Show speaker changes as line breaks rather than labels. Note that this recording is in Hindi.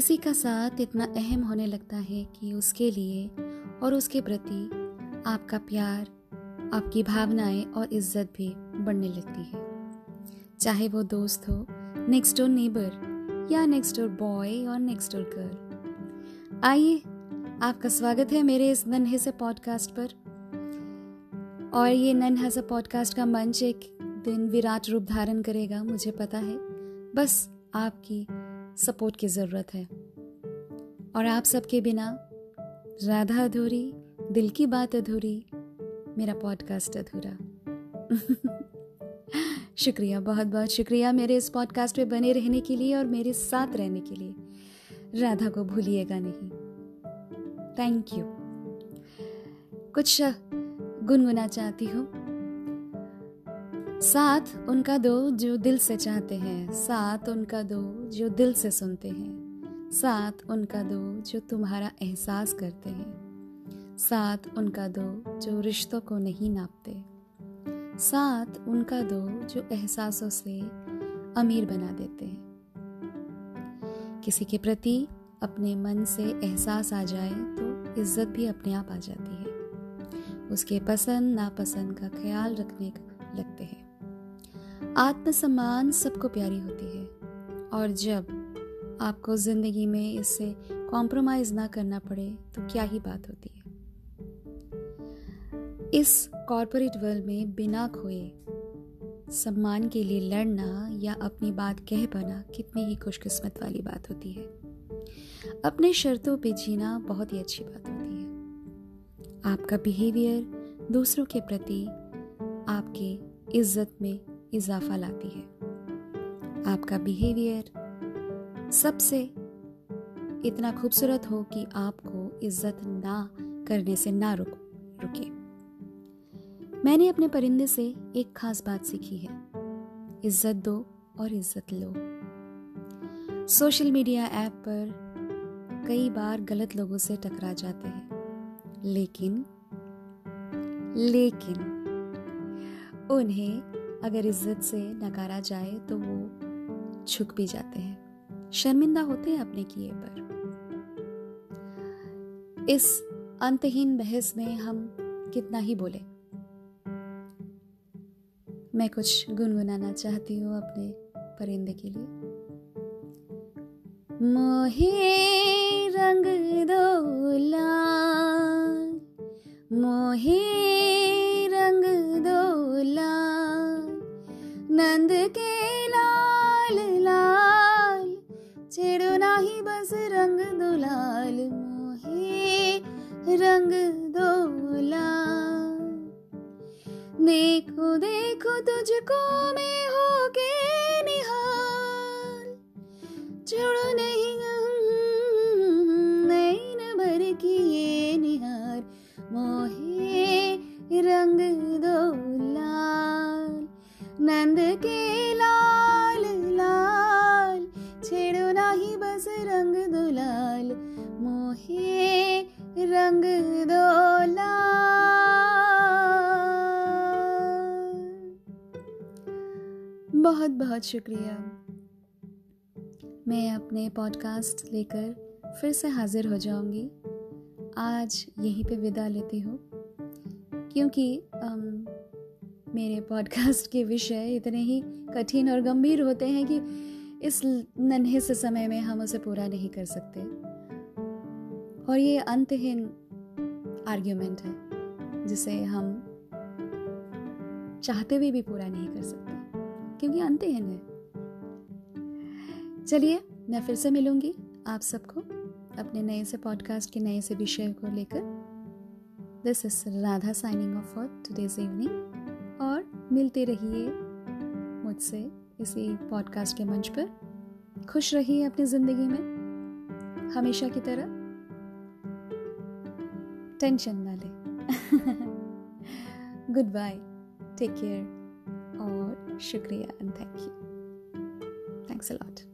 किसी का साथ इतना अहम होने लगता है कि उसके लिए और उसके प्रति आपका प्यार, आपकी भावनाएँ और इज़्ज़त भी बढ़ने लगती है। चाहे वो दोस्त हो नेक्स्ट डोर नेबर या नेक्स्ट डोर बॉय और नेक्स्ट डोर गर्ल आइए, आपका स्वागत है मेरे इस नन्हे से पॉडकास्ट पर। और ये नन्हा सा पॉडकास्ट का मंच एक दिन विराट रूप धारण करेगा, मुझे पता है। बस आपकी सपोर्ट की ज़रूरत है। और आप सबके बिना राधा अधूरी, दिल की बात अधूरी, मेरा पॉडकास्ट अधूरा। शुक्रिया बहुत बहुत शुक्रिया मेरे इस पॉडकास्ट पे बने रहने के लिए और मेरे साथ रहने के लिए। राधा को भूलिएगा नहीं। थैंक यू कुछ गुनगुना चाहती हूँ। साथ उनका दो जो दिल से चाहते हैं, साथ उनका दो जो दिल से सुनते हैं, साथ उनका दो जो तुम्हारा एहसास करते हैं, साथ उनका दो जो रिश्तों को नहीं नापते, साथ उनका दो जो एहसासों से अमीर बना देते हैं। किसी के प्रति अपने मन से एहसास आ जाए तो इज़्ज़त भी अपने आप आ जाती है। उसके पसंद नापसंद का ख्याल रखने लगते हैं। आत्मसम्मान सबको प्यारी होती है। और जब आपको ज़िंदगी में इससे कॉम्प्रोमाइज ना करना पड़े तो क्या ही बात होती है? इस कॉरपोरेट वर्ल्ड में बिना खोए सम्मान के लिए लड़ना या अपनी बात कह पाना कितनी ही खुशकिस्मत वाली बात होती है। अपने शर्तों पे जीना बहुत ही अच्छी बात होती है। आपका बिहेवियर दूसरों के प्रति आपके इज़्ज़त में इजाफा लाती है। आपका बिहेवियर सबसे इतना खूबसूरत हो कि आपको इज़्ज़त ना करने से ना रुक, रुके। मैंने अपने परिंदे से एक खास बात सीखी है। इज़्ज़त दो और इज़्ज़त लो। सोशल मीडिया ऐप पर कई बार गलत लोगों से टकरा जाते हैं। लेकिन लेकिन उन्हें अगर इज़्ज़त से नकारा जाए तो वो झुक भी जाते हैं। शर्मिंदा होते हैं अपने किए पर। इस अंतहीन बहस में हम कितना ही बोले। मैं कुछ गुनगुनाना चाहती हूँ अपने परिंदे के लिए। मोहे रंग दो मोहे नंद के लाल लाल। छेड़ो नाही बस रंग दो लाल मोहे, रंग दो देखो देखो तुझको मैं होके निहाल। छोड़ो लाल लाल, छेड़ो बस रंग मोहे रंग दो बहुत बहुत शुक्रिया। मैं अपने पॉडकास्ट लेकर फिर से हाजिर हो जाऊँगी। आज यहीं पे विदा लेती हूँ, क्योंकि मेरे पॉडकास्ट के विषय इतने ही कठिन और गंभीर होते हैं कि इस नन्हे से समय में हम उसे पूरा नहीं कर सकते। और ये अंतहीन आर्ग्यूमेंट है, जिसे हम चाहते हुए भी भी पूरा नहीं कर सकते, क्योंकि अंतहीन है। चलिए, मैं फिर से मिलूँगी आप सबको अपने नए से पॉडकास्ट के नए से विषय को लेकर। This is Radha signing off for today's evening मिलते रहिए मुझसे इसी पॉडकास्ट के मंच पर। खुश रहिए अपनी ज़िंदगी में। हमेशा की तरह टेंशन ना ले। गुड बाय टेक केयर और शुक्रिया and thank you thanks a lot